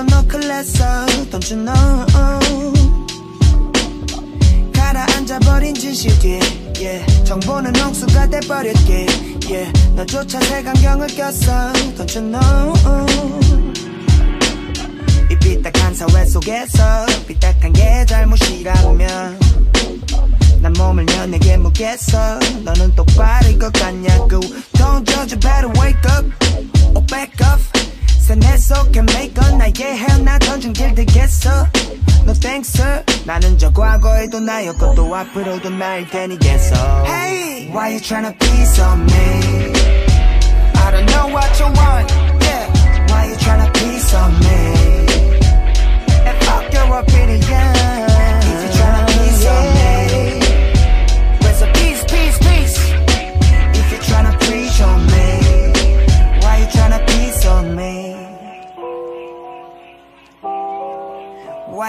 이거 너클랬어 Don't you know? 가라앉아버린 진실게 yeah. 정보는 홍수가 돼버렸게 yeah. 너조차 색안경을 꼈어 Don't you know? 이 삐딱한 사회 속에서 삐딱한 게 잘못이라면 난 몸을 연에게 묻겠어. 너는 똑바를 것 같냐고. Don't judge, better wake up or back up 세뇌 속에 make up 나의 헤어나던 중길 되겠어 No thanks sir 나는 저 과거에도 나였고 또 앞으로도 나일 테니겠어 Hey Why you tryna be so mean I don't know what you want Yeah Why you tryna be so mean And fuck your opinion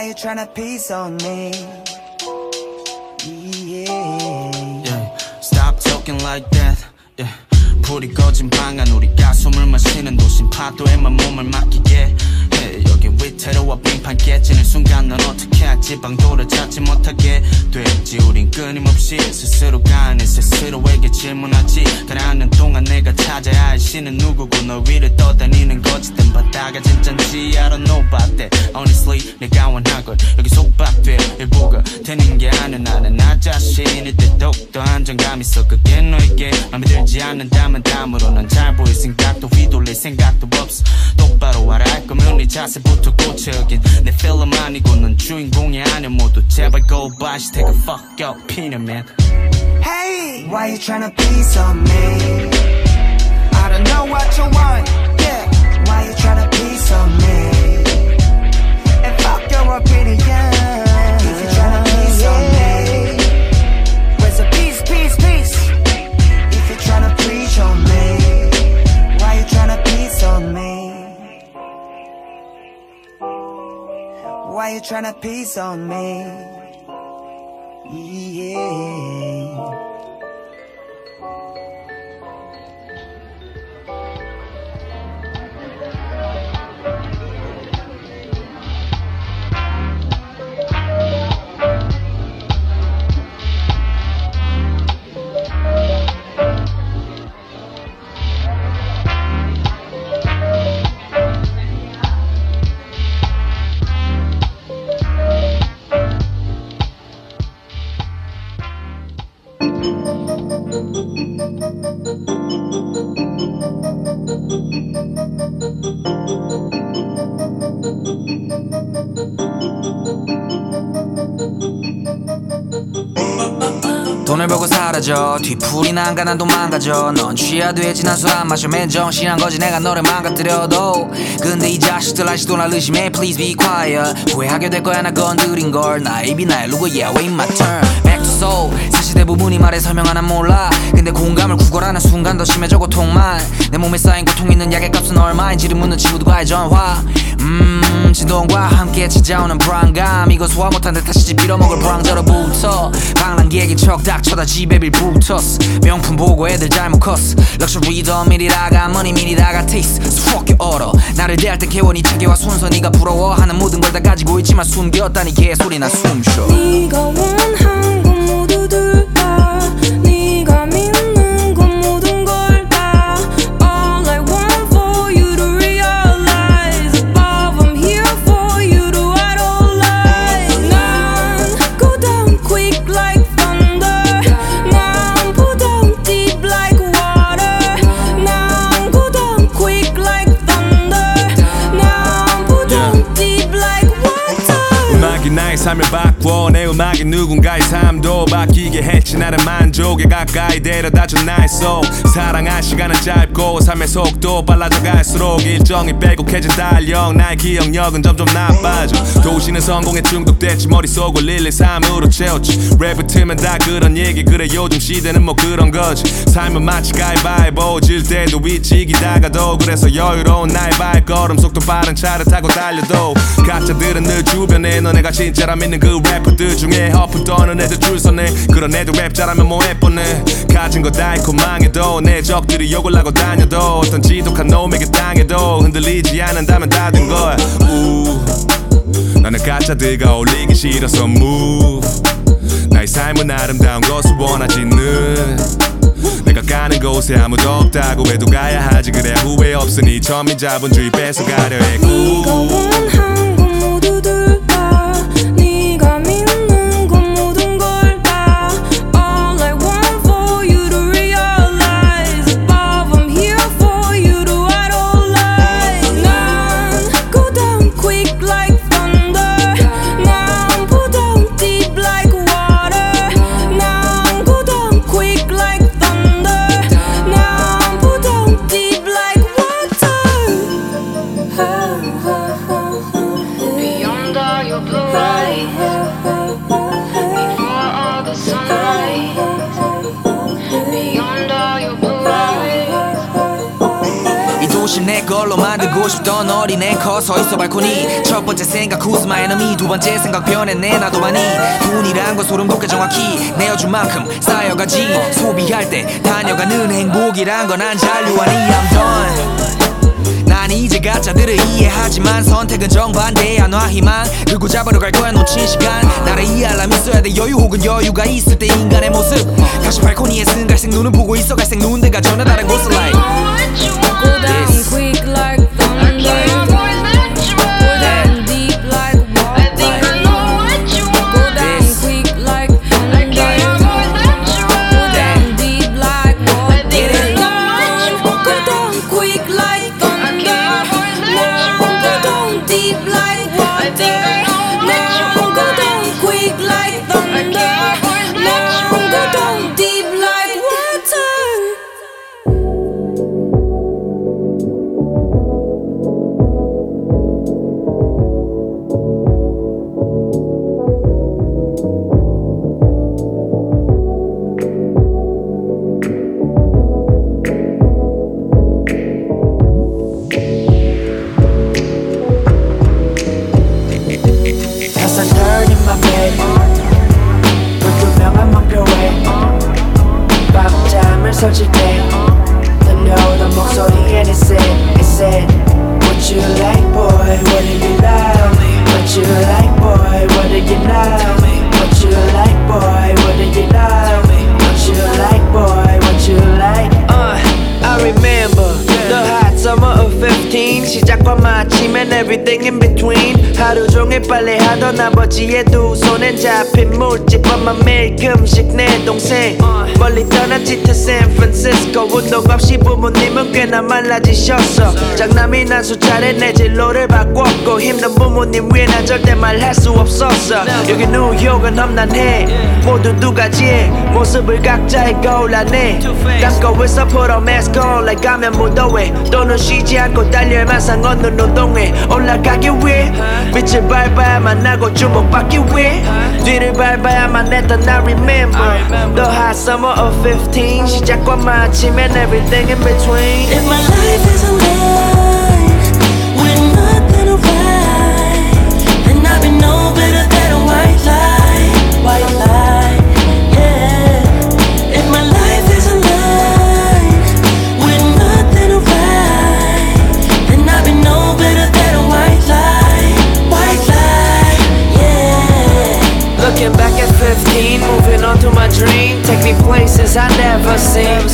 Why you tryna piece on me? Yeah. yeah. Stop talking like that. Yeah. 불이 꺼진 방안 우리가 숨을 마시는 도심 파도에만 몸을 맡기게 해 여긴 위태로워 빙판 깨지는 순간 넌 어떻게 할지 방도를 찾지 못하게 되지 우린 끊임없이 스스로가 아닌 스스로에게 질문하지. 가라앉는 동안 내가 찾아야 할 신은 누구고 너 위를 떠다니는 든 바다가 진짠지 I don't know about that Honestly 내가 원하건 여기 속박돼 일부가 되는 게 아니야 나는 나 자신일 때 더욱더 안정감 있어. 그게 너에게 맘에 들지 않는다면 다음으로 난 잘 보일 생각도 휘둘릴 생각도 없어. 똑바로 알아 할 거면 네 자세부터 고쳐 여긴 내 필름 아니고 넌 주인공이 아니야 모두 제발 go by take a fuck up opinion man Hey, why you tryna be so mean? I don't know what you want. Yeah, why you tryna be so mean? And fuck your opinion. Why you tryna piece on me? Yeah. 돈을 벌고 사라져. 뒤풀이 난가 난 도망가져 넌 취하돼. 지난 술 안 마셔. 맨 정신한 거지. 내가 너를 망가뜨려도. 근데 이 자식들 아직도 날 의심해. Please be quiet. 후회하게 될 거야. 나 건드린 걸. 나의 입이 나의 루고 yeah wait my turn Soul 사실 대부분이 말해 설명 하나 몰라. 근데 공감을 구걸하는 순간 더 심해져 고통만. 내 몸에 쌓인 고통 있는 약의 값은 얼마인지를 묻는 친구들과의 전화. 음 진동과 함께 찾아오는 불안감. 이거 소화 못한 듯 다시 집 빌어먹을 불황저로부터 방랑객이 척닥 쳐다 집에 빌 붙었어 명품 보고 애들 잘못 컸어. 럭셔리 더 미리다가 머니 미리다가 테이스 so your order. 나를 대할 때 개원이 체계와 순서. 네가 부러워하는 모든 걸 다 가지고 있지만 숨겼다니 개소리 나 숨쉬어. 네가 원한 건 모두들 다 삶을 바꿔. 내 음악이 누군가의 삶도 바뀌게 했지. 나를 만족에 가까이 데려다준 나의 soul. 사랑할 시간은 짧고 삶의 속도 빨라져 갈수록 일정이 빼곡해진 달력. 나의 기억력은 점점 나빠져. 도시는 성공에 중독됐지. 머릿속을 1, 2, 3으로 채웠지. 랩을 틀면 다 그런 얘기. 그래 요즘 시대는 뭐 그런 거지. 삶은 마치 가위바위보. 질 때도 위치기다가도 그래서 여유로운 나의 발걸음 속도 빠른 차를 타고 달려도. 가짜들은 늘 주변에 너네가 진짜 진 짜라 믿는 그 래퍼들 중에 허풍 떠는 애들 줄 서네. 그런 애들 랩 잘하면 뭐해 뻔해 가진 거 다 잃고 망해도 내 적들이 욕을 하고 다녀도 어떤 지독한 놈에게 당해도 흔들리지 않는다면 다 된 거야 우. 나는 가짜들과 어울리기 싫어서 move 나의 삶은 아름다운 것을 원하지 는 내가 가는 곳에 아무도 없다고 해도 가야 하지. 그래야 후회 없으니 처음인 자본주의 뺏어가려 했고 어린애 커서 있어 발코니. 첫 번째 생각 who's my enemy 두 번째 생각 변했네 나도 많이. 돈이란 건 소름 돋게 정확히 내어준 만큼 쌓여가지. 소비할 때 다녀가는 행복이란 건안 잔류하니 I'm done. 난 이제 가짜들을 이해하지만 선택은 정반대야 놔 희망. 그고 잡으러 갈 거야 놓친 시간. 나를 이해하려면 있어야 돼 여유 혹은 여유가 있을 때 인간의 모습. 다시 발코니에 쓴 갈색 눈을 보고 있어 갈색 눈대가 전혀 다른 곳을 like. Go down quick like everything in between 하루 종일 빨래하던 아버지의 두 손엔 잡힌 물집밥만 매일 금식 내 동생. 멀리 떠난 짙은 샌프란시스코. 운동 없이 부모님은 꽤나 말라지셨어. 장남이 난 수차례 내 진로를 바꿨고 힘든 부모님 위에 난 절대 말할 수 없었어. 여기 뉴욕은 험난해. 모두 두 가지의 모습을 각자의 있어 put on mask on like 가면 무더회 또는 쉬지 않고 달려야만 상언는 노동해 올라가기 위해 빛을 밟아야만 나고 주목받기 위해 뒤를 밟아야만 했던 I remember The hot summer of 15 시작과 마침 and everything in between If my life is a lie Looking back at 15, moving on to my dream. Take me places I never seen.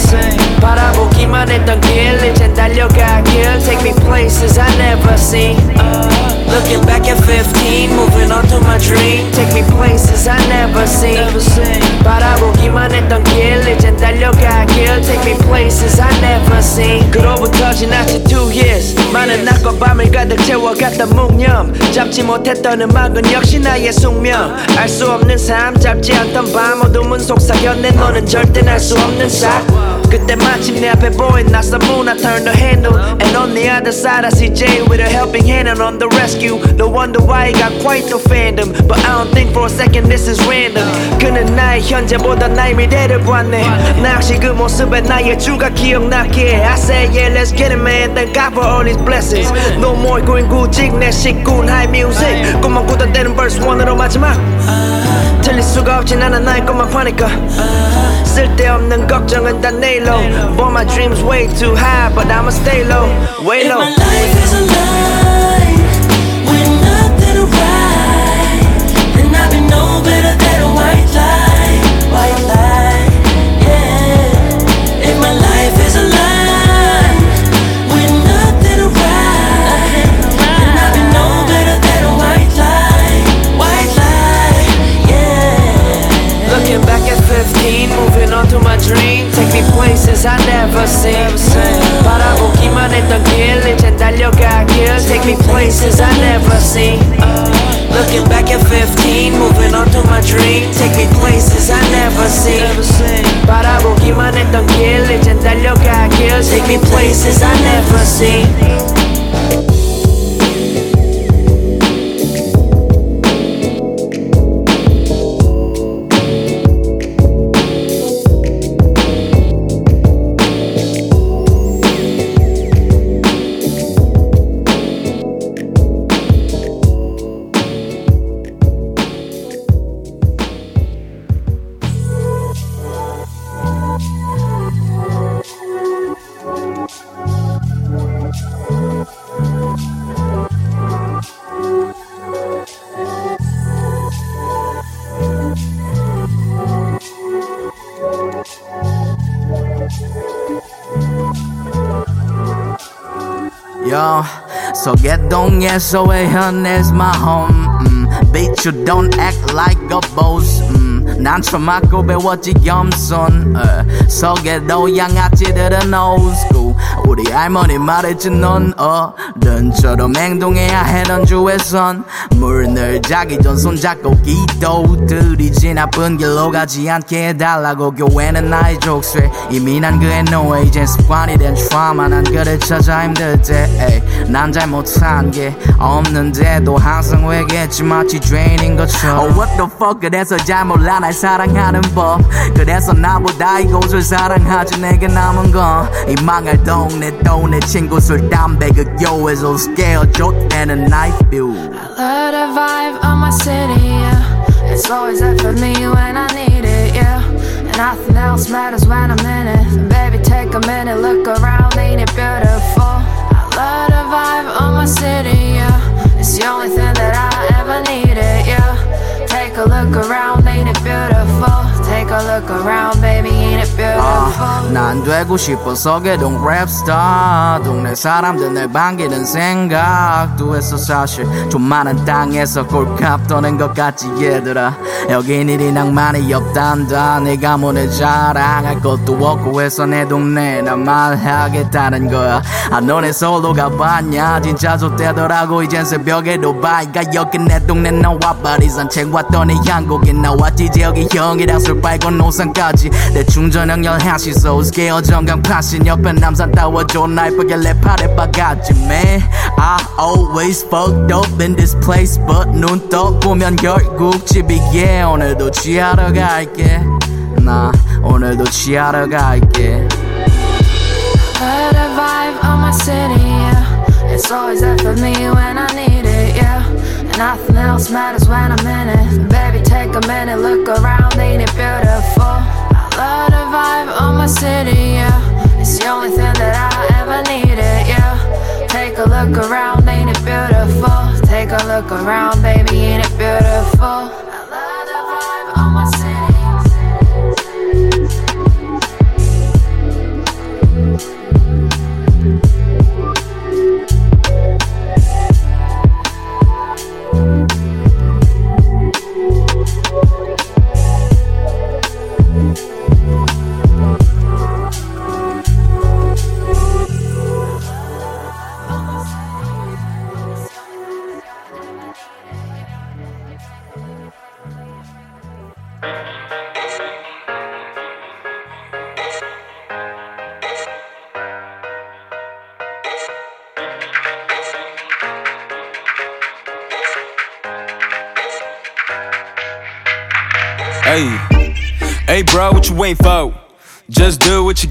바라보기만 했던 길, 이젠 달려가길. Take me places I never seen. Looking back at 15, moving on to my dream. Take me places I never seen. 바라보기만 했던 길, 이젠 달려가길. Take me places I never seen. 그로부터 지나친 two years. 많은 낮과 밤을 가득 채워갔던 묵념. 잡지 못했던 음악은 역시 나의 숙명. 알 수 없는 삶, 잡지 않던 밤, 어둠은 속삭였네. 너는 절대 날 수 없는 사. 그 그때 마침 내 앞에 보인 나사문 I turn the handle And on the other side I see Jay with a helping hand and on the rescue No wonder why he got quite the fandom But I don't think for a second this is random 그는 나의 현재보다 나의 미래를 보았네 나 역시 그 모습에 나의 주가 기억나게 I say yeah let's get it man Thank God for all these blessings No more going 구직 내 식군 high music 꿈만 꾸던 때는 verse 1으로 마지막 틀릴 수가 없진 않아 나의 것만 파니까 쓸데없는 걱정은 다 내일로 But my dreams way too high But I'ma stay low way If low my life is a lie, with nothing to write, then I'd be no better than a white lie, at 15 Moving on to my dream Take me places I never seen 바라보기만 했던 길 이젠 달려가길 Take me places I never seen Looking back at 15 Moving on to my dream Take me places I never seen 바라보기만 했던 길 이젠 달려가길 Take me places I never seen 서계동에서 외현 is my home. 음, bitch, you don't act like a boss. 음, 난 처맞고 배웠지 겸손. 어, 서계도 양아치들은 old. 우리 할머니 말했지 넌 어른처럼 행동해야 해 넌 주에선 물늘 자기 전 손잡고 기도 들이지 나쁜 길로 가지 않게 해달라고 교회는 나의 족쇄. 이미 난 그의 노예 이젠 습관이 된 트라우마 난 그를 찾아 힘들 때 에이, 난 잘못한 게 없는데도 항상 회개했지? 마치 죄인인 것처럼. Oh, What the fuck? 그래서 잘 몰라 날 사랑하는 법 그래서 나보다 이곳을 사랑하지 내게 남은 건 이 망할 동네 또 내 친구 술 담배 그 교회에서 깨어줬다는 night view Love the vibe of my city, yeah. It's always there for me when I need it, yeah. And nothing else matters when I'm in it. Baby, take a minute, look around, ain't it beautiful? I love the vibe of my city, yeah. It's the only thing that I ever needed, yeah. Take a look around, ain't it beautiful? Take a look around, baby, ain't it beautiful? 난 되고 싶어 서계동 랩스타 동네 사람들 날 반기는 생각도 했어 사실. 좀 많은 땅에서 꼴값 떠는 것 같지 얘들아. 여긴 일이 낭만이 없단다. 내가 뭐내 자랑할 것도 없고 해서 내 동네 나 말하겠다는 거야. 아 너네 솔로 가봤냐? 진짜 좋대더라고. 이젠 새벽에도 바이가. 여긴 내 동네 나와 파리 산책 왔더니 한국에 나왔지. 지역이 형이랑 술 빨고 노상까지 대충 저녁 11시 소스케어 정강 파신 옆에 남산 따워 존나 예쁘게 랩하래 바가지 man I always fucked up in this place but 눈 떠 보면 결국 집이게 오늘도 취하러 갈게 나 오늘도 취하러 갈게 Love the vibe of my city, yeah. It's always there for me when I need it, yeah. And nothing else matters when I'm in it. Baby, take a minute, look around, ain't it beautiful? I love the vibe of my city, yeah. It's the only thing that I ever needed, yeah. Take a look around, ain't it beautiful? Take a look around, baby,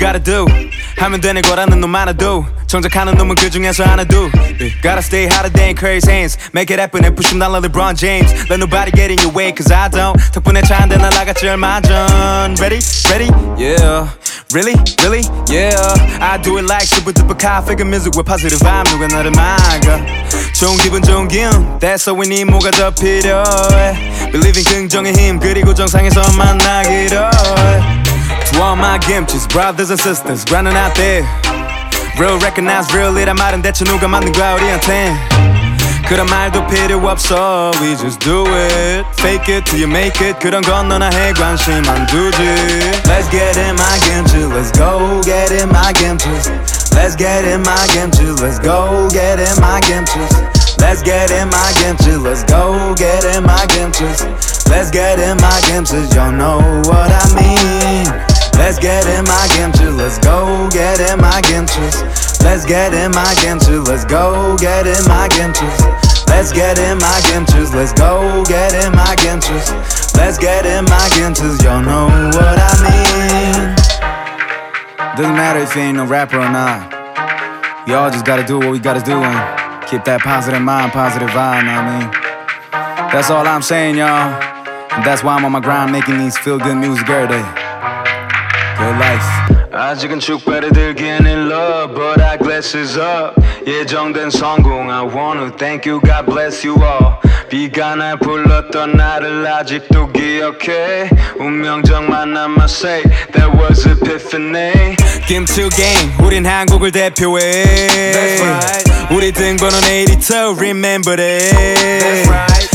gotta do. 하면 되는 거라는 놈 하나도 정작하는 놈은 그 중에서 하나도 yeah. Gotta stay hotter than Curry's hands Make it happen and push him down like LeBron James Let nobody get in your way cause I don't 덕분에 차 한 대 날아갔지 얼마 전 Ready? Ready? Yeah Really? Really? Yeah I do it like super duper car figure music with positive vibe 누가 나를 막아 좋은 기분 좋은 기운 That's all we need 뭐가 더 필요해 Believe in 긍정의 힘 그리고 정상에서 만나기로 해 To all my gimches, brothers and sisters grinding out there Real recognize real 이란 말은 대체 누가 만든 거야 우리한텐 그런 말도 필요 없어 We just do it Fake it till you make it 그런 건 너나 해 관심 안 두지 Let's get in my kimchi Let's go get in my kimchi Let's get in my kimchi Let's go get in my kimchi Let's get in my kimchi Let's go get in my kimchi Let's get in my kimchi Y'all know what I mean Let's get in my kimchi, let's go get in my kimchi. Let's get in my kimchi, let's go get in my kimchi. Let's get in my kimchi, let's go get in my kimchi. Let's get in my kimchi, y'all know what I mean. Doesn't matter if you ain't no rapper or not. We all just gotta do what we gotta do and keep that positive mind, positive vibe, know what I mean? That's all I'm saying, y'all. And that's why I'm on my grind making these feel good music every day. Good life. 아직은 축배를 들기엔 in love But our glasses up 예정된 성공 I wanna thank you God bless you all 비가 날 불렀던 나를 아직도 기억해 운명적 만남 I say That was epiphany 김치 game 우린 한국을 대표해 That's right 우리 등번호는 82 Remember that That's right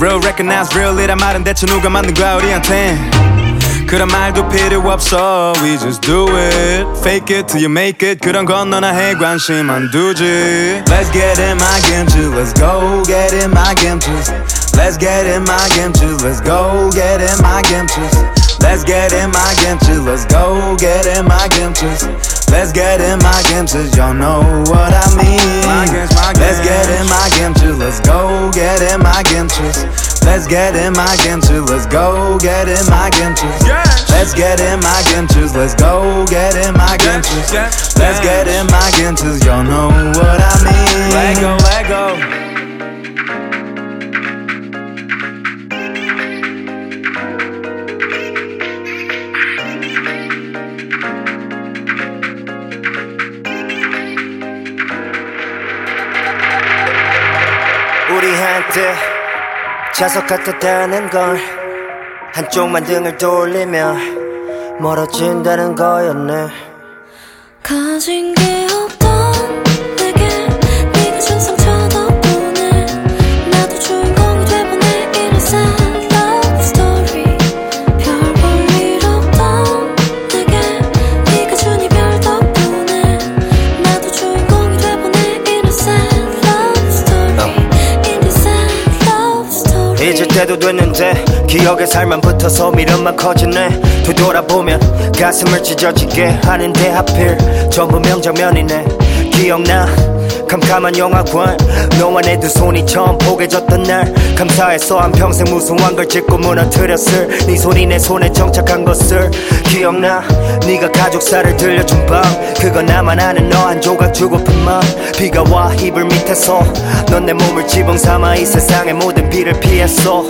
Real recognize real 이란 말은 대체 누가 만든 거야 우리한텐 그런 말도 필요 없어 We just do it Fake it till you make it 그런 건 너나 해 관심 안 두지 Let's get in my kimchi Let's go get in my kimchi Let's get in my kimchi Let's go get in my kimchi Let's get in my kimchi Let's go get in my kimchi Let's get in my kimchi Y'all know what I mean. Let's get in my kimchi Let's go get in my kimchi Let's get in my kimchi Let's go get in my kimchi Let's get in my kimchi Let's go get in my kimchi Let's get in my kimchi Y'all know what I mean. Let go, let go 우리한테 자석 같았다는 걸 한쪽만 등을 돌리면 멀어진다는 거였네. 가진 게 때도 됐는데 기억에 살만 붙어서 미련만 커지네. 되돌아보면 가슴을 찢어지게 하는데 하필 전부 명장면이네. 기억나 캄캄한 영화관. 너와 내 두 손이 처음 포개졌던 날. 감사해서 한평생 무수한 걸 짚고 무너뜨렸을. 네 손이 내 손에 정착한 것을. 기억나? 네가 가족사를 들려준 밤. 그건 나만 아는 너 한 조각 주고픈 맘 비가 와 이불 밑에서 넌 내 몸을 지붕 삼아 이 세상의 모든 비를 피했어.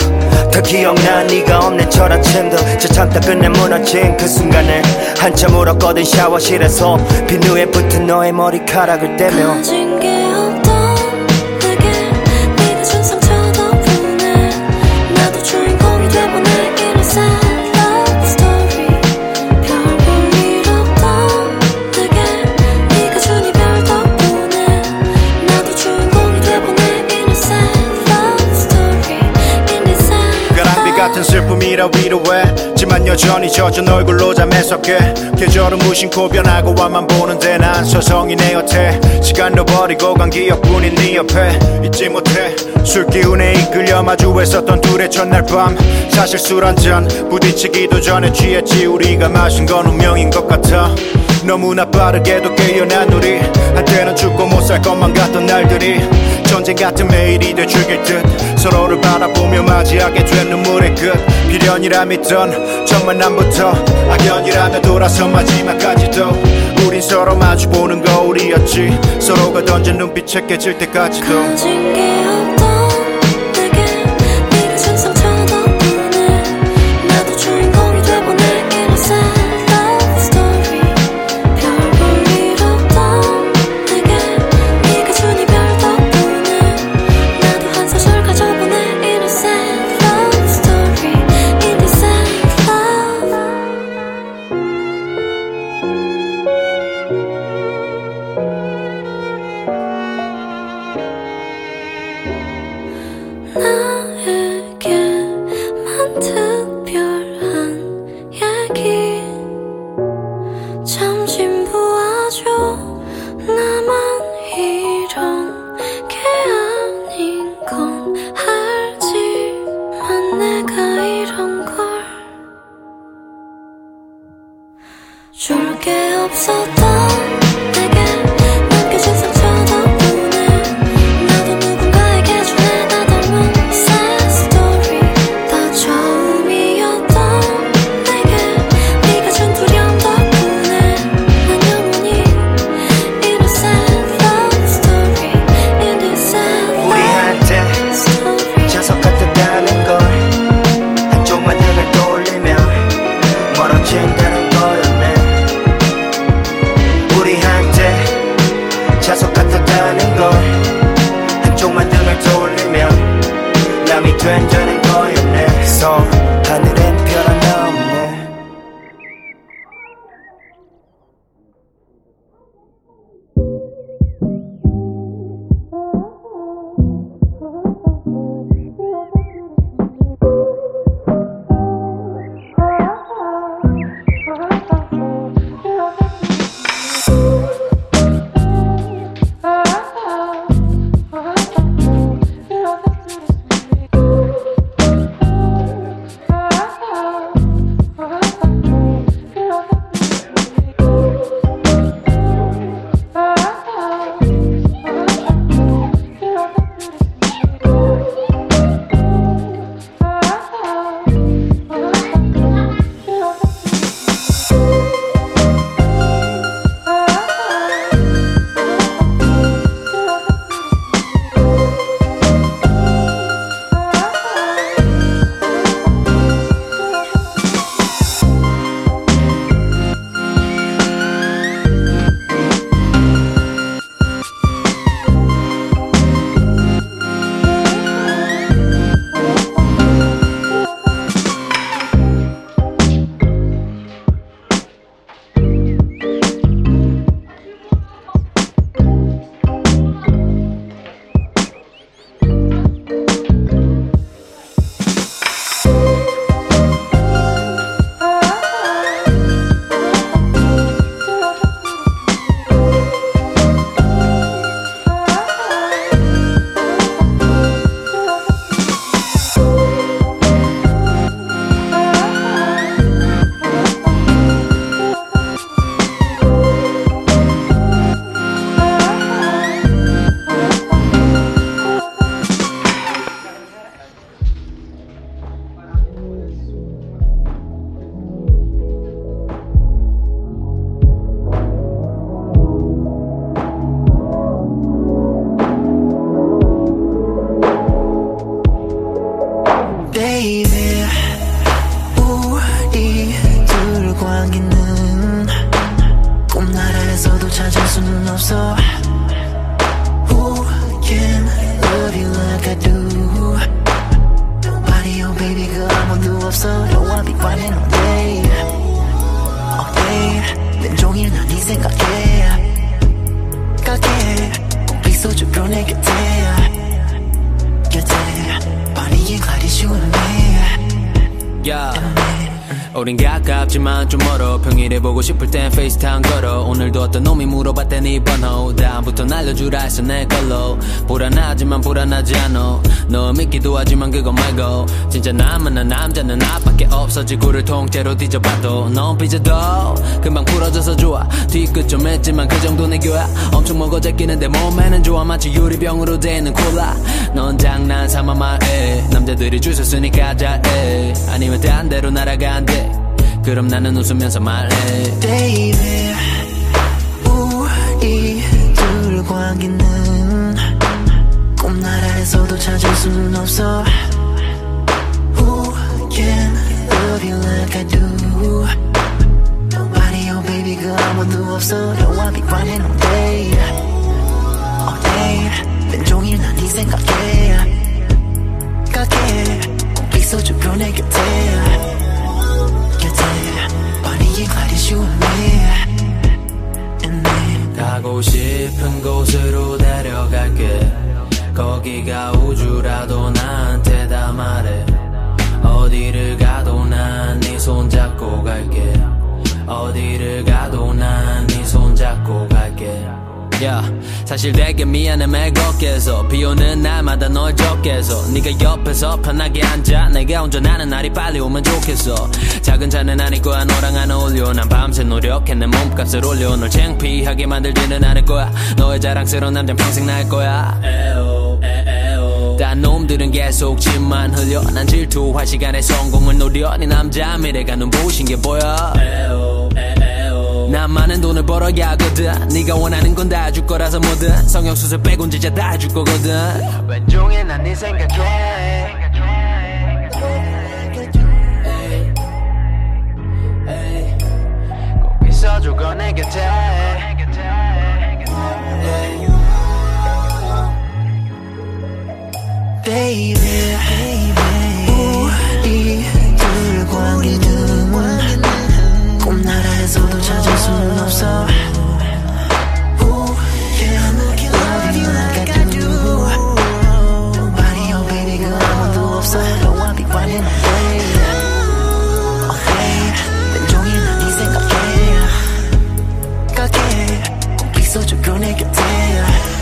더 기억나? 네가 없는 첫 아침도 저 참다 끝내 무너진 그 순간을 한참 울었거든 샤워실에서. 비누에 붙은 너의 머리카락을 떼며 같은 슬픔이라 위로했지만 여전히 젖은 얼굴로 잠에서 깨 계절은 무심코 변하고 와만 보는데 난 서성이 내 곁에. 시간도 버리고 간 기억뿐인 네 옆에. 잊지 못해. 술 기운에 이끌려 마주했었던 둘의 첫날 밤. 사실 술 한 잔 부딪히기도 전에 취했지. 우리가 마신 건 운명인 것 같아. 너무나 빠르게도 깨어난 우리. 한때는 죽고 못 살 것만 같던 날들이 전쟁 같은 매일이 돼 죽일 듯. 서로를 바라보며 맞이하게 된 눈물의 끝. 비련이라 믿던 첫 만남부터 악연이라며 돌아서 마지막까지도 우린 서로 마주보는 거울이었지. 서로가 던진 눈빛에 깨질 때까지도 했어 내 걸로. 불안하지만 불안하지 않아. 너 믿기도 하지만 그거 말고. 진짜 나 만난 남자는 나밖에 없어. 지구를 통째로 뒤져봐도. 넌 삐져도 금방 풀어져서 좋아. 뒤끝 좀 했지만 그 정도 내 교야 엄청 먹어 제끼는데 몸에는 좋아. 마치 유리병으로 되는 콜라. 넌 장난 삼아 말해. 남자들이 줄 섰으니까 잘해. 아니면 딴 데로 날아간대 그럼 나는 웃으면서 말해. Baby 우리 둘 관계는 찾을 수는 없어 Who can love you like I do Nobody oh baby 그 아무도 없어 너와 비관해 all day All day 왼종일 난네 생각해 가게 꼭 있어줘 내 곁에 사실 되게 미안해 매겁게서. 비오는 날마다 널 적게서. 네가 옆에서 편하게 앉아. 내가 운전하는 날이 빨리 오면 좋겠어. 작은 차는 아닐 거야 너랑 안 어울려. 난 밤새 노력해 내 몸값을 올려. 널 창피하게 만들지는 않을 거야. 너의 자랑스러운 남자 평생 날 거야. 딴 놈들은 계속 침만 흘려. 난 질투할 시간에 성공을 노려. 네 남자 미래가 눈부신 게 보여 난 많은 돈을 벌어야 하거든. 네가 원하는 건 다 줄 거라서 뭐든. 성형수술 빼곤 진짜 다 줄 거거든. 왼종일 난네 생각해. 꼭 있어줘 거내 곁에. Baby, 우리 둘 관계는 꿈나라에서도 찾을 수는 없어. Who can love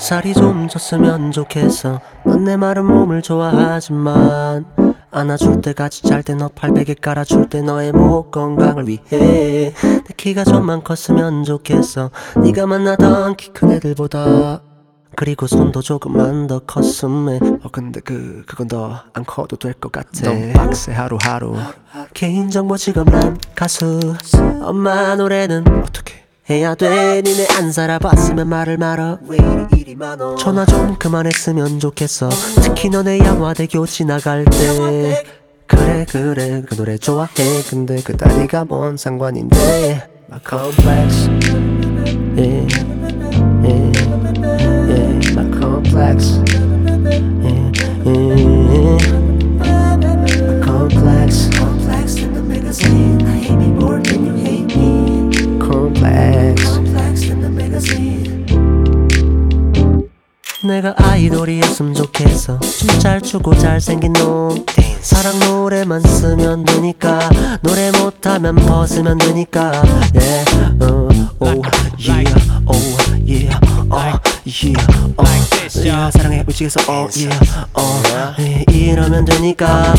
살이 좀 쪘으면 좋겠어. 넌 내 마른 몸을 좋아하지만 안아줄 때 같이 잘 때 너 팔베개 깔아줄 때 너의 목 건강을 위해 내 키가 좀만 컸으면 좋겠어. 네가 만나던 키 큰 애들보다 그리고 손도 조금만 더 컸음에 어 근데 그 그건 더 안 커도 될 것 같아. 넌 빡세 하루하루. 개인정보 지급란 가수. 엄마 노래는 어떻게 해야 돼. 니네 안 살아봤으면 말을 말어 왜 이리 일이 많어 전화 좀 그만했으면 좋겠어. 특히 너네 양화대교 지나갈 때. 그래 그래. 그 노래 좋아해. 근데 그 다리가 뭔 상관인데. My complex. yeah, yeah, yeah, My complex 내가 아이돌이었으면 좋겠어. 좀잘 추고 잘생긴 놈. 사랑 노래만 쓰면 되니까. 노래 못하면 벗으면 되니까. Yeah, uh, oh, yeah, oh, yeah, oh, yeah, oh, yeah, 사랑해 미치겠어 oh, yeah, oh, 이러면 되니까.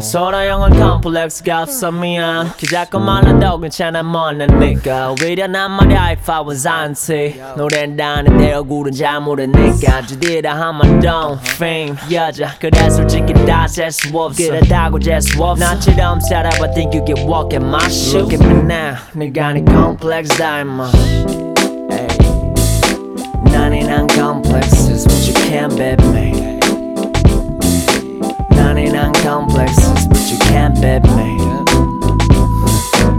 소라 형은 컴플렉스가 없어 미안 키 작고 말라도 괜찮아 못나니까 오히려 난 말이야 if I was auntie 노래는 다는데 얼굴은 잘 모르니까 주디라 하면 don't fame 여자. 그래 솔직히 다 재수 없어. 그렇다고 재수 없어. 나처럼 살아봐 think you can walk in my shoe Look at me now. 네가 네 컴플렉스 닮아 Ay. 난이 난 complexes but is what you can be me. 99 complexes, but you can't be me.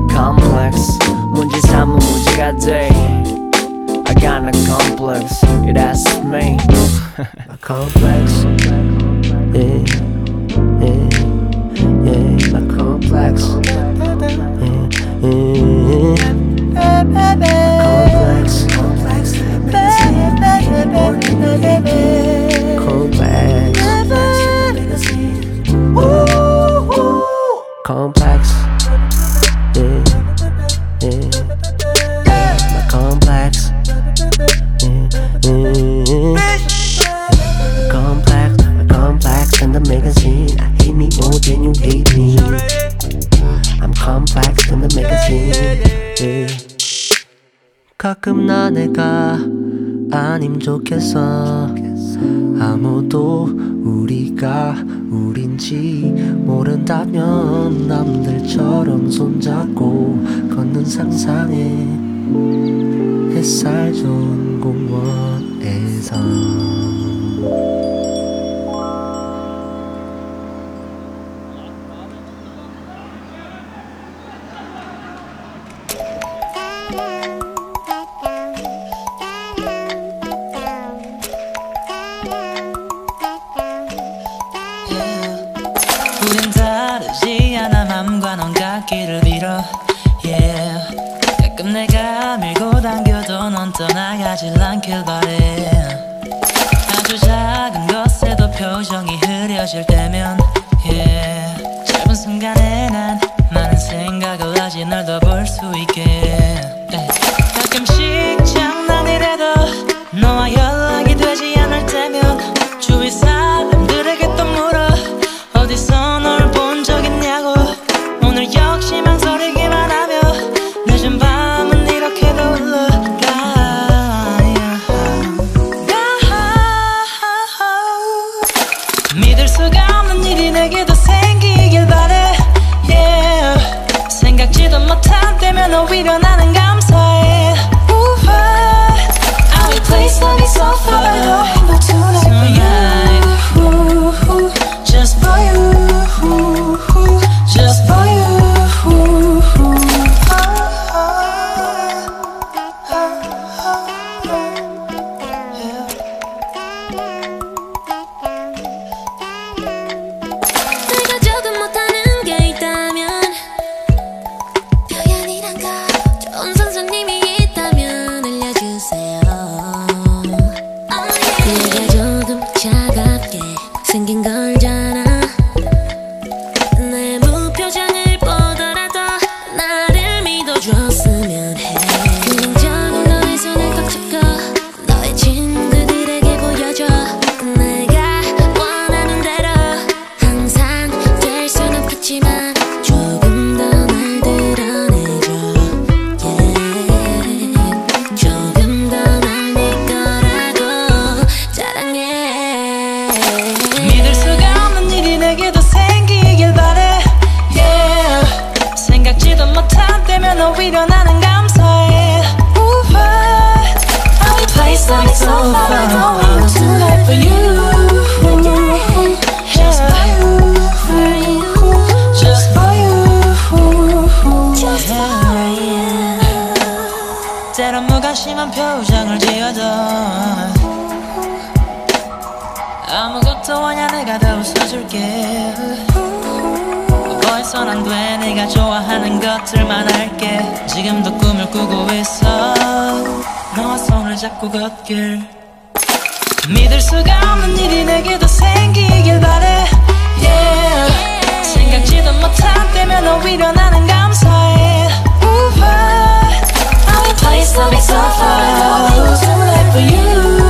Complex, 문제 삼은 문제가 돼. I got a complex, it has me. a complex, yeah, yeah, yeah, a complex, yeah, yeah. yeah. 좋겠어. 아무도 우리가 우린지 모른다면 남들처럼 손잡고 걷는 상상에 햇살 좋은 공원에서. we don't. 자꾸 걷길 믿을 수가 없는 일이 내게도 생기길 바래 yeah. 생각지도 못한 때면 오히려 나는 감사해 Uber I'm a place so big so far I'm too late for you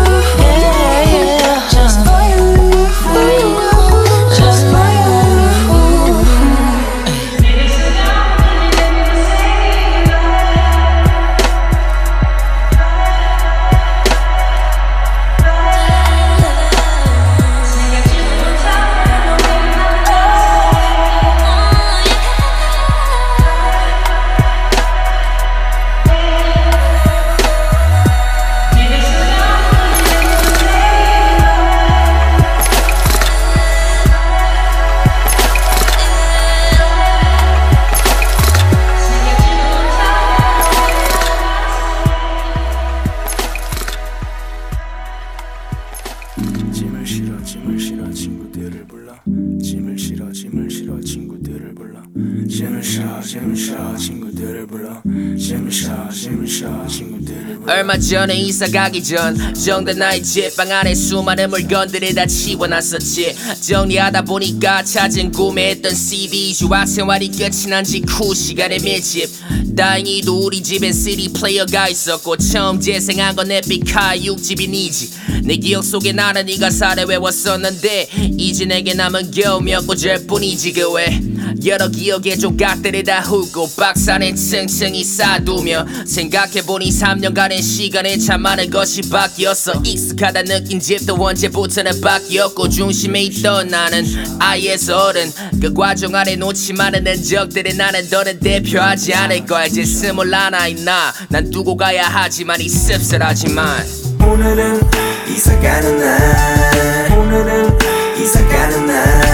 얼마 전에 이사 가기 전 정든 나의 집 방 안에 수많은 물건들을 다 치워놨었지. 정리하다 보니까 찾은 구매했던 CD 유학 생활이 끝이 난 직후 시간의 밀집. 다행히도 우리 집엔 CD 플레이어가 있었고 처음 재생한 건 에픽하이 6집이었지. 내 기억 속에 나는 이 가사를 외웠었는데 이제 내게 남은 겨우 몇 구절 뿐이지 그외 여러 기억의 조각들을 다 훑고 안에 층층이 쌓아두며 생각해보니 3년간의 시간에 참 많은 것이 바뀌었어. 익숙하다 느낀 집도 언제부터는 바뀌었고 중심에 있던 나는 아이에서 어른 그 과정 안에 놓지 않은 흔적들을 나는 더는 대표하지 않을 거야. 이제 스물하나인 나난 두고 가야 하지만 이 씁쓸하지만. 오늘은 이사 가는 날. 오늘은 이사 가는 날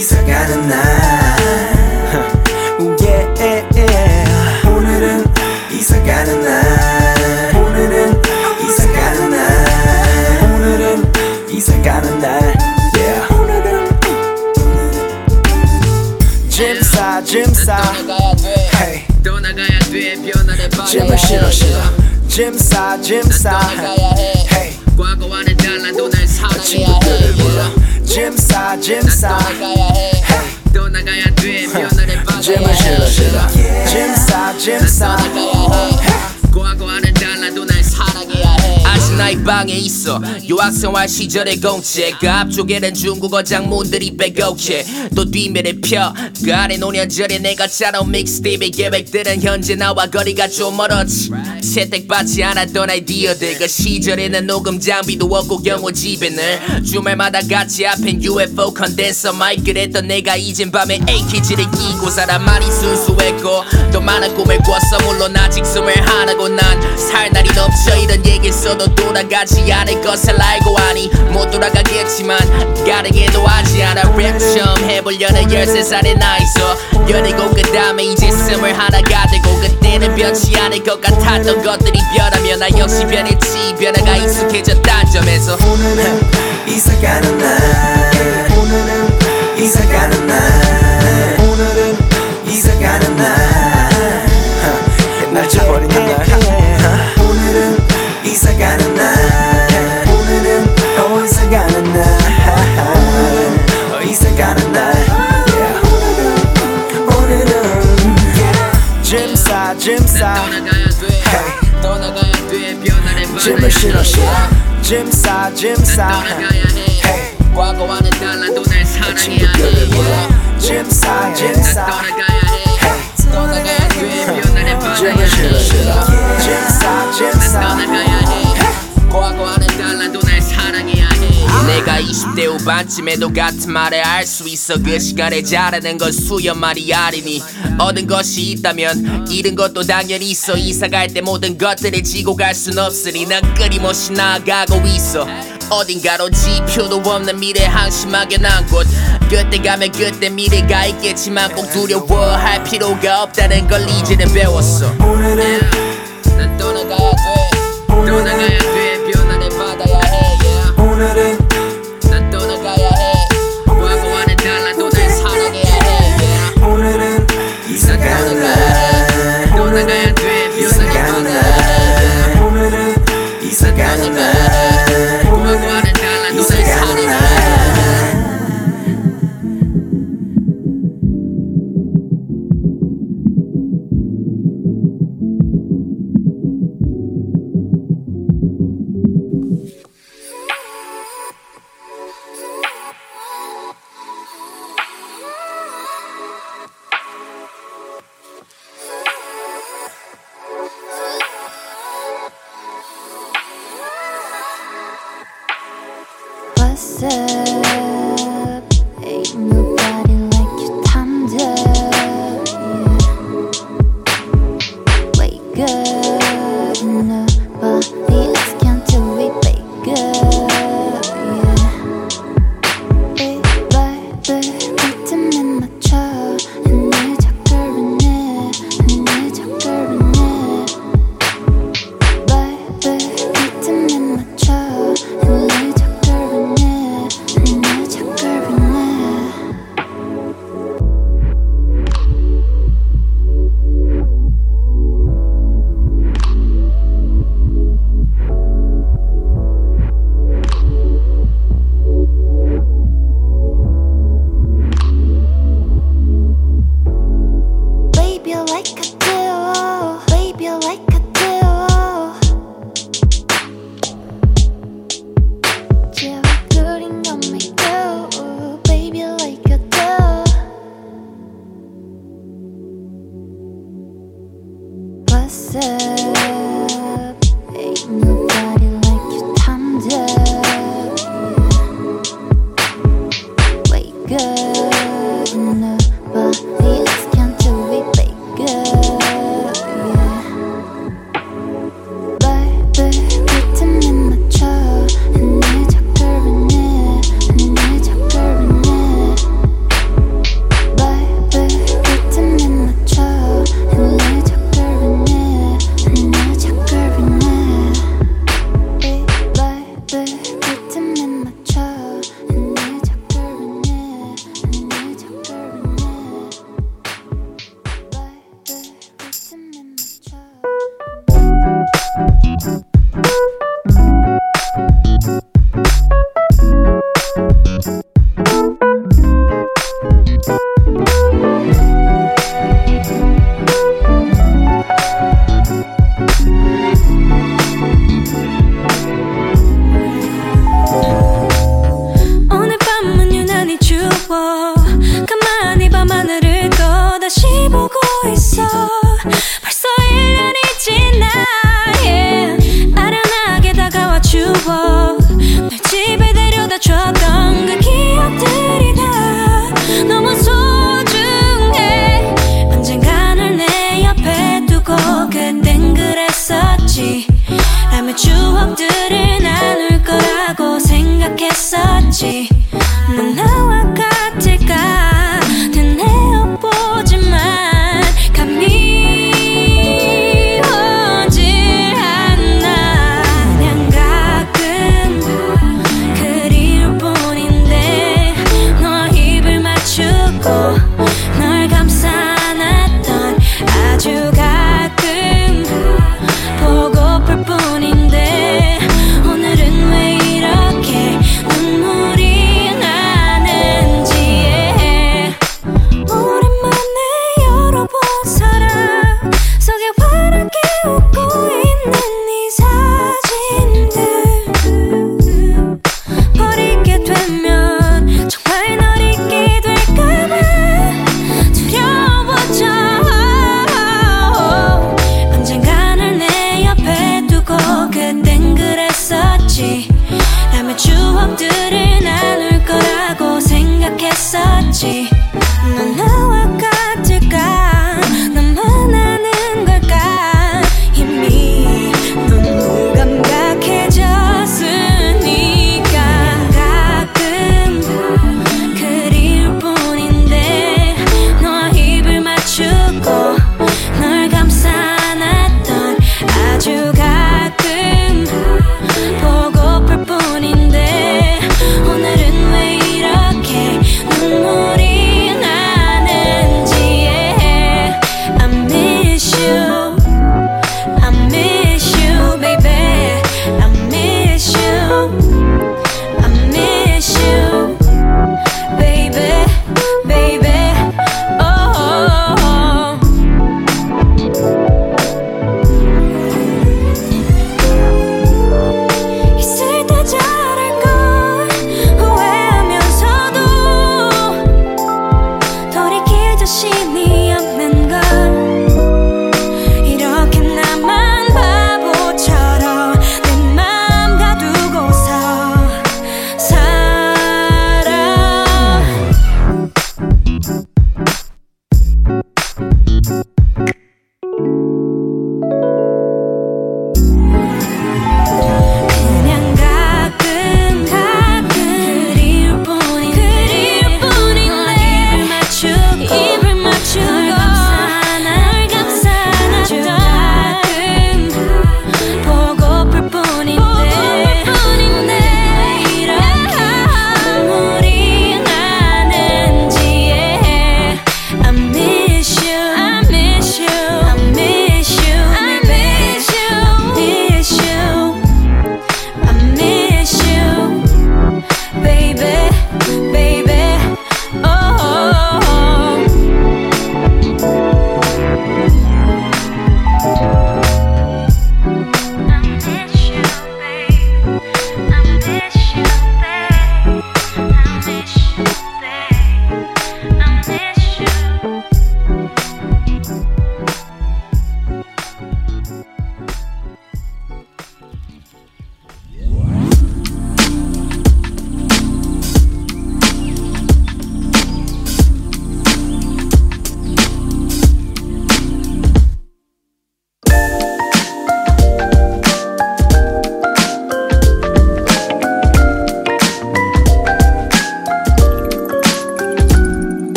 이사 가는 날. Yeah, yeah. 오늘은 이사 가는 날. 오늘은 이사 가는 날. 오늘은 이사 가는 날. Yeah. 짐싸 짐싸. Hey. 떠나가야 돼 변화를 받아야 짐을 실어 실어 짐싸 짐싸 hey. 과거와는 달라도 날 사랑해야 해. 친 Jim sa Jim sa Hey Don't nagaya dream yo na de ba Jim sa Jim sa Jim sa Go go on 나의 방에 있어. 유학생활 시절의 그 앞쪽에는 중국어 장문들이 빼곡해 또 뒷면에 펴그 안에 5년 전에 내가 짜놓은 믹스테이프의 계획들은 현재 나와 거리가 좀 멀었지. 채택받지 않았던 아이디어들. 그 시절에는 녹음 장비도 없고 경호 집에는 주말마다 같이 앞엔 UFO 컨덴서 마이크를 했던 내가 이젠 밤에 AKG를 끼고 살아 많이 순수했고 또 많은 꿈을 꿨어. 물론 아직 스물 하나고 난 살 날이 넘쳐 이런 얘기 써도 돌아가지 않을 것을 알고 하니 못 돌아가겠지만 가르게도 하지 않아. 랩 처음 해보려는 13살의 나이서 열이고 그 다음에 이제 스물 하나가 되고 그때는 변치 않을 것 같았던 것들이 변하며 나 역시 변했지. 변화가 익숙해졌단 점에서. 오늘은 이사 가는 날. 오늘은 이사 가는 날. 오늘은 이사 가는 날. 옛날 저버린 날 오늘은 이사 가는 စာတော့ငါကတွေ့ပြောနေတယ်ဘာလဲရှိလို့ရှိလား Jim sa Jim sa Hey ကွာကွာနဲ့တန်လာတော့နေစားနေရတယ် Jim sa Jim sa တော့ငါကတော့ငါကတွေ့ပြောနေတယ်ဘာလဲရှိလို့ရှိလား Jim sa Jim sa တော့ငါကကွာကွာ 내가 20대 후반쯤에도 같은 말을 할 수 있어 그 시간에 잘하는 건 수염 말이 아니니 얻은 것이 있다면 잃은 것도 당연히 있어 이사 갈 때 모든 것들을 지고 갈 순 없으니 난 끊임없이 나아가고 있어 어딘가로 지표도 없는 미래 항심하게 난곳 그때 가면 그때 미래가 있겠지만 꼭 두려워할 필요가 없다는 걸 이제는 배웠어 오늘은 난 떠나가야 돼. 떠나가야 돼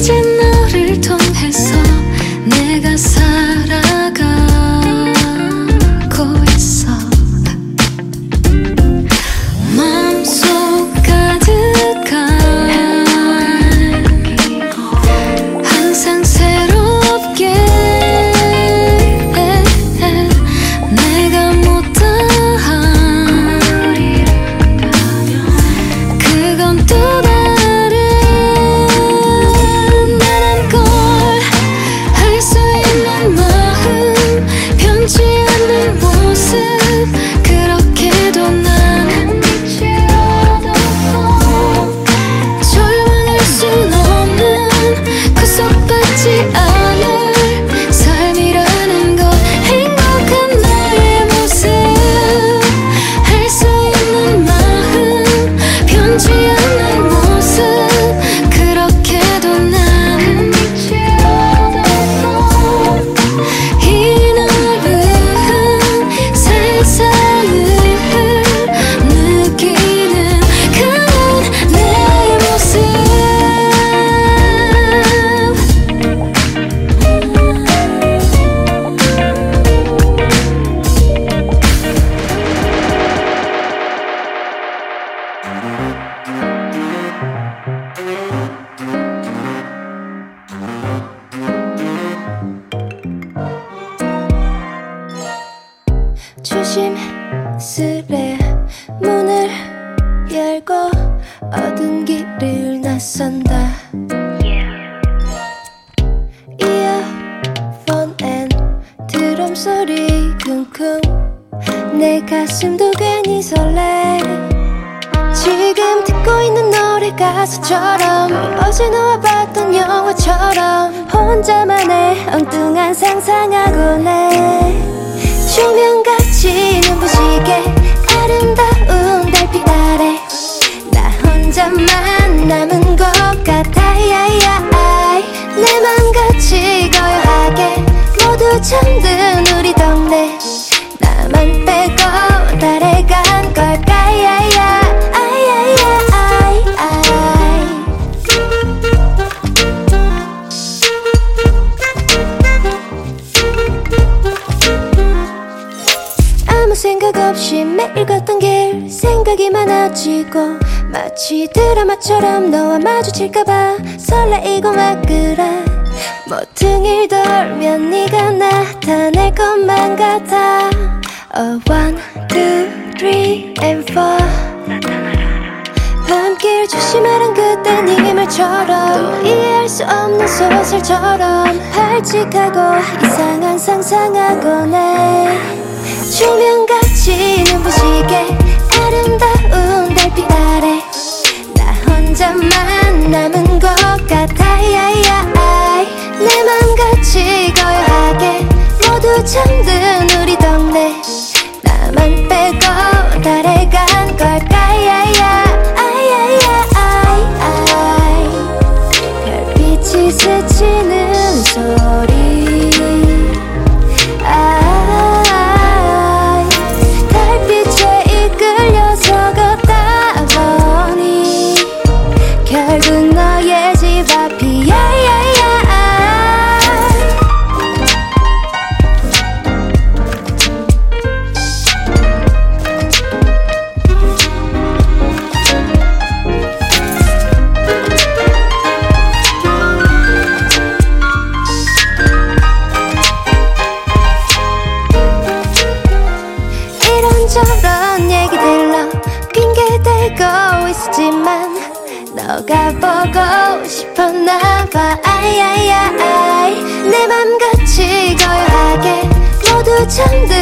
이제 어제 너와 봤던 영화처럼 혼자만의 엉뚱한 상상하곤 해 조명같이 눈부시게 아름다운 달빛 아래 나 혼자만 남은 것 같아 야야아이 내 맘같이 고요하게 모두 잠든 많아지고 마치 드라마처럼 너와 마주칠까봐 설레이고 막 그래. 모퉁이를 돌면 네가 나타날 것만 같아. Oh one, two, three and four. 밤길 조심하란 그때 네 말처럼 또 이해할 수 없는 소설처럼 발칙하고 이상한 상상하곤 해. 조명같이 눈부시게 아름다운 달빛 아래 나 혼자만 남은 것 같아. 야야 아이 내맘 같이 같이 고요하게. 모두 잠든 우리 동네 모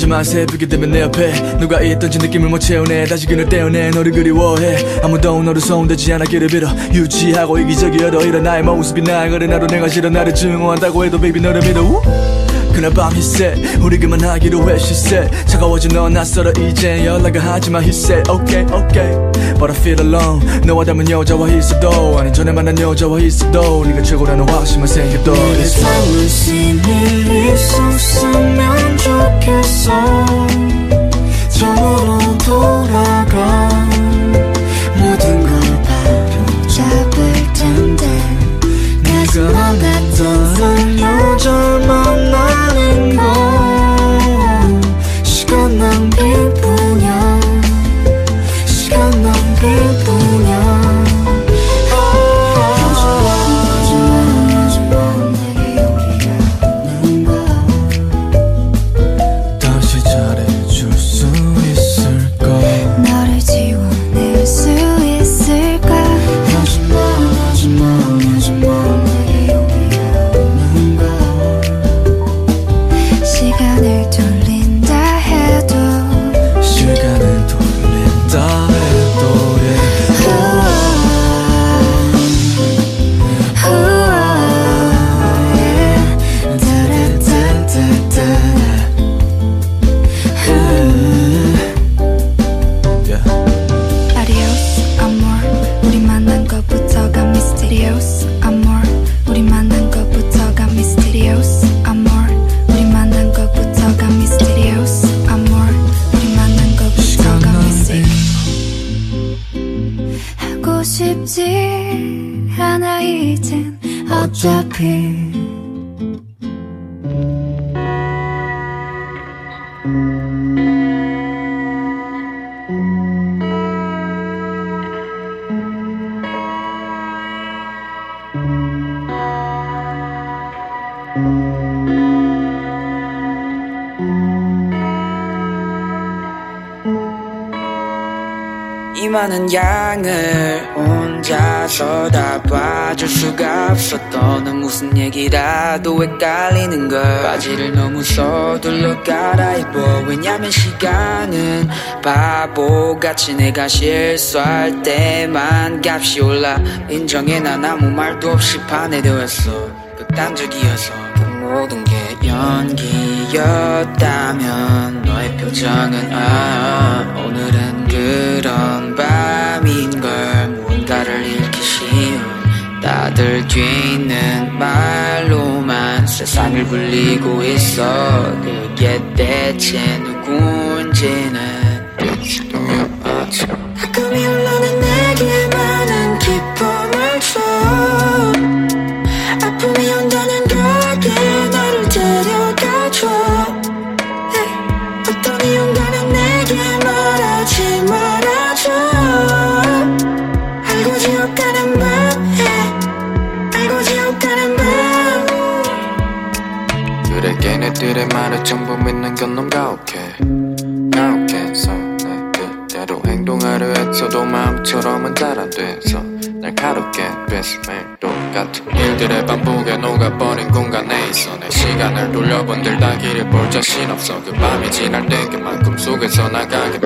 하지만 새벽이 되면 내 옆에 누가 있던지 느낌을 못 채우네. 다시 그늘 떼어내 너를 그리워해. 아무도 너를 소원되지 않았기를 빌어 유지하고 이기적이어도 이런 나의 모습이 날 그래 나도 내가 싫어 나를 증오한다고 해도 baby 너를 믿어. 우? 그날 밤 said 우리 그만하기로 해 said 차가워진 너 낯설어 이제 연락을 하지마 said okay okay. But I feel alone. 너와 닮은 여자와 있어도 아니 전에 만난 여자와 있어도. 네가 최고라는 확신만 생겨도. like 무슨 일 있었으면 좋겠어. 처음으로 돌아가. 모든 걸 바로 잡을 텐데. 같은 다른 여자 만나 싶지 않아 이젠 어차피. 많은 양을 혼자서 다 봐줄 수가 너는 무슨 얘기라도 헷갈리는 걸. 바지를 너무 서둘러 갈아입어. 왜냐면 시간은 바보같이 내가 실수할 때만 값이 올라. 인정해 난 아무 말도 없이 반해되었어. 극단적이어서 연기였다면 너의 표정은 아 오늘은 그런 밤인 걸. 무언가를 잃기 쉬운 다들 뒤는 말로만 세상을 굴리고 있어. 그게 대체 누군지는 말을 전부 믿는 건 너무 가혹해 가혹해서 내 그대로 행동하려 했어도 마음처럼은 잘 안 돼서 날카롭게 됐어. 매일 똑같은 일들의 반복에 녹아버린 공간에 있어. 내 시간을 돌려본들 다 길을 볼 자신 없어. 그 밤이 지날 때 그만큼 속에서 나가게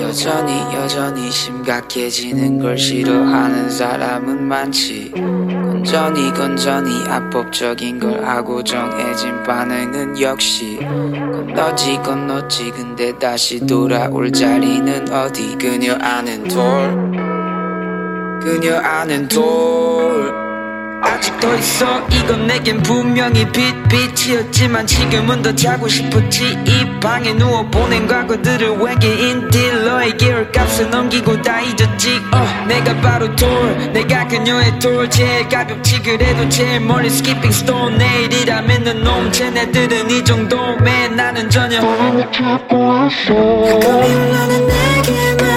여전히 여전히 심각해지는 걸 싫어하는 사람은 많지. 건 전히 건전히 합법적인 걸 하고 정해진 반응은 역시 건너지 건너지 근데 다시 돌아올 자리는 어디? 그녀 아는 돌. 그녀 아는 돌 아직도 있어. 이건 내겐 분명히 빛 빛이었지만 지금은 더 자고 싶었지. 이 방에 누워 보낸 과거들을 외계인 딜러의 기울값을 넘기고 다 잊었지. 어, 내가 바로 돌 내가 그녀의 돌. 제일 가볍지. 그래도 제일 멀리 스키핑 스톤 내일이라면 넌놈 쟤네들은 이 정도면 나는 전혀 가끔이 흘러는 내게 많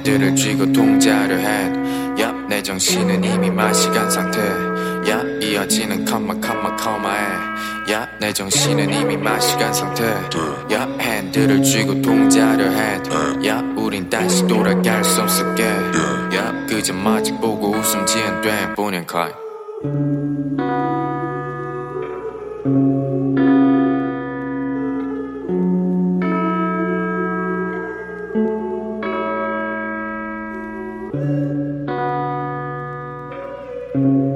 핸들을 쥐고 통제하려 해. yeah, 내 정신은 이미 마시간 상태. yeah, 이어지는 컴마 컴마 컴마에. yeah, 내 정신은 이미 마시간 상태. yeah, 핸들을 쥐고 통제하려 해. yeah, 우린 다시 돌아갈 수 없었게. yeah, 그저 마치 보고 웃음 지은 돼 보낸 컷 thank